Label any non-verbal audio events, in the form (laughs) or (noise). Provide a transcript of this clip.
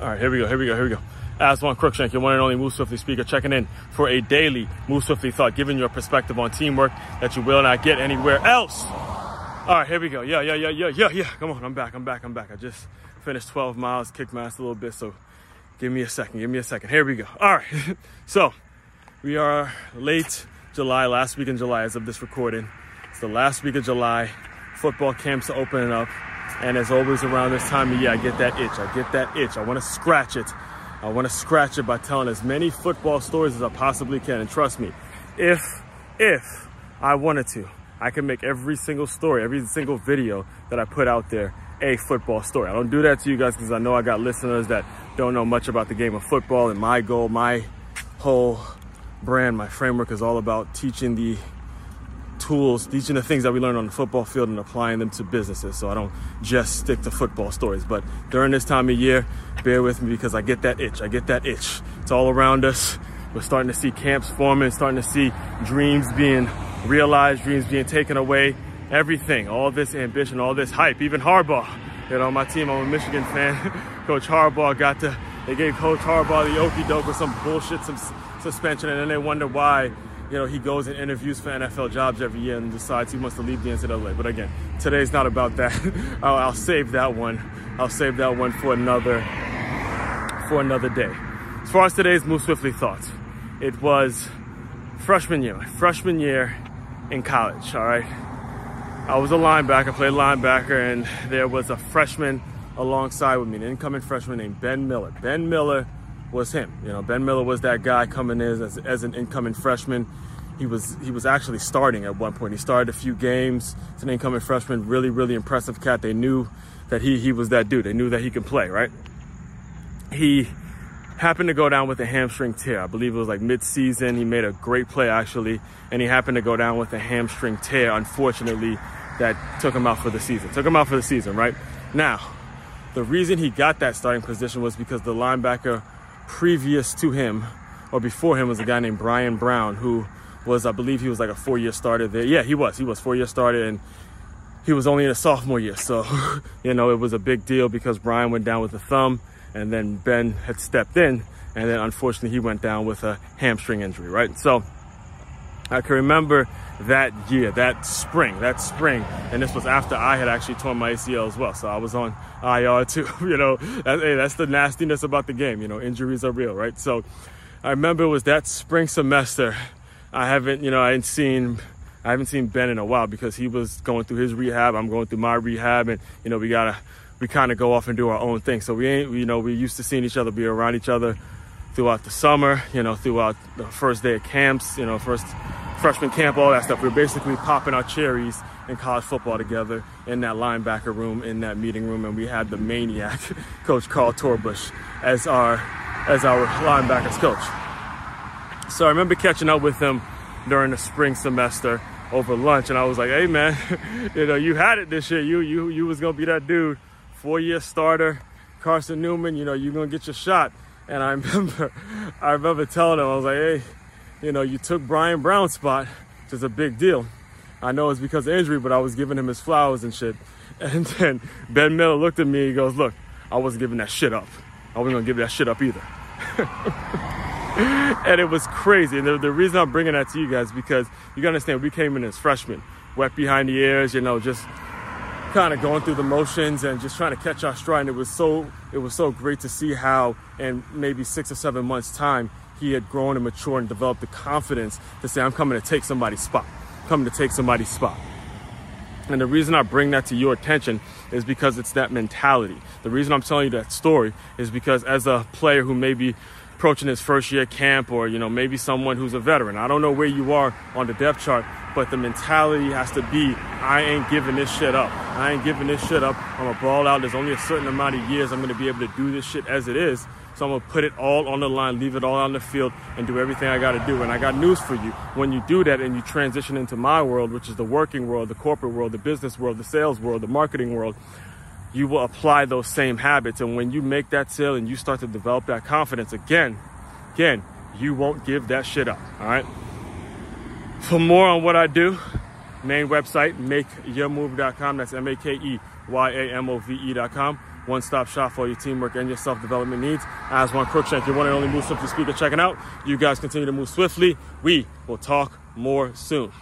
All right, here we go, here we go, here we go. As Aswand Cruickshank, your one and only Move Swiftly speaker, checking in for a daily Move Swiftly thought, giving your perspective on teamwork that you will not get anywhere else. All right, here we go. Yeah, yeah, yeah, yeah, yeah, yeah. Come on, I'm back, I'm back, I'm back. I just finished 12 miles, kicked my ass a little bit, so give me a second, give me a second. Here we go. All right, (laughs) so we are late July, last week in July as of this recording. It's the last week of July. Football camps are opening up. And as always around this time of year, I get that itch. I get that itch. I want to scratch it. I want to scratch it by telling as many football stories as I possibly can. And trust me, if, if I wanted to, I can make every single story, every single video that I put out there a football story. I don't do that to you guys because I know I got listeners that don't know much about the game of football. And my goal, my whole brand, my framework is all about teaching the tools, teaching the things that we learn on the football field and applying them to businesses. So I don't just stick to football stories. But during this time of year, bear with me because I get that itch. I get that itch. It's all around us. We're starting to see camps forming, starting to see dreams being realized, dreams being taken away. Everything, all this ambition, all this hype, even Harbaugh. You know, my team, I'm a Michigan fan. (laughs) Coach Harbaugh got to, they gave Coach Harbaugh the okey doke with some bullshit, some suspension, and then they wonder why you know, he goes and interviews for NFL jobs every year and decides he wants to leave the NCAA. But again, today's not about that. (laughs) I'll, I'll, save that one. I'll save that one for another for another day. As far as today's Move Swiftly thoughts, it was freshman year, freshman year in college. All right, I was a linebacker, played linebacker, and there was a freshman alongside with me, an incoming freshman named Ben Miller. Ben Miller was him. You know, Ben Miller was that guy coming in as, as an incoming freshman. He was he was actually starting at one point. He started a few games. It's an incoming freshman, really really impressive cat. They knew that he he was that dude. They knew that he could play, right? He happened to go down with a hamstring tear. I believe it was like mid-season. He made a great play actually, and he happened to go down with a hamstring tear. Unfortunately, that took him out for the season. Took him out for the season, right? Now, the reason he got that starting position was because the linebacker previous to him or before him was a guy named Brian Brown who was I believe he was like a four year starter there. Yeah, he was. He was four year starter and he was only in a sophomore year. So, (laughs) you know, it was a big deal because Brian went down with a thumb and then Ben had stepped in and then unfortunately he went down with a hamstring injury, right? So I can remember that year, that spring, that spring, and this was after I had actually torn my ACL as well. So I was on IR too. (laughs) You know, that, hey, that's the nastiness about the game. You know, injuries are real, right? So I remember it was that spring semester. I haven't, you know, I hadn't seen, I haven't seen Ben in a while because he was going through his rehab. I'm going through my rehab, and you know, we gotta, we kind of go off and do our own thing. So we ain't, you know, we used to seeing each other, be around each other throughout the summer. You know, throughout the first day of camps. You know, first freshman camp, all that stuff. We were basically popping our cherries in college football together in that linebacker room, in that meeting room, and we had the maniac, (laughs) Coach Carl Torbush, as our as our linebackers coach. So I remember catching up with him during the spring semester over lunch, and I was like, "Hey man, (laughs) you know you had it this year. You you you was gonna be that dude, four year starter, Carson Newman. You know you're gonna get your shot." And I (laughs) remember, I remember telling him, I was like, "Hey." You know, you took Brian Brown's spot, which is a big deal. I know it's because of injury, but I was giving him his flowers and shit. (laughs) And then Ben Miller looked at me, he goes, Look, I wasn't giving that shit up. I wasn't gonna give that shit up either. (laughs) and it was crazy. And the, the, reason I'm bringing that to you guys because you gotta understand, we came in as freshmen, wet behind the ears, you know, just kind of going through the motions and just trying to catch our stride. And it was so it was so great to see how in maybe six or seven months time he had grown and matured and developed the confidence to say, I'm coming to take somebody's spot, I'm coming to take somebody's spot. And the reason I bring that to your attention is because it's that mentality. The reason I'm telling you that story is because as a player who may be approaching his first year camp or, you know, maybe someone who's a veteran, I don't know where you are on the depth chart, but the mentality has to be, I ain't giving this shit up. I ain't giving this shit up. I'm a ball out. There's only a certain amount of years I'm going to be able to do this shit as it is. So I'm gonna put it all on the line, leave it all on the field, and do everything I gotta do. And I got news for you. When you do that and you transition into my world, which is the working world, the corporate world, the business world, the sales world, the marketing world, you will apply those same habits. And when you make that sale and you start to develop that confidence again, again, you won't give that shit up. All right. For more on what I do, main website, makeyourmove.com. That's M A K E Y A M O V E.com one stop shop for your teamwork and your self development needs. Aswand Cruickshank, your one and only Move Swiftly speaker, checking out. You guys continue to move swiftly. We will talk more soon.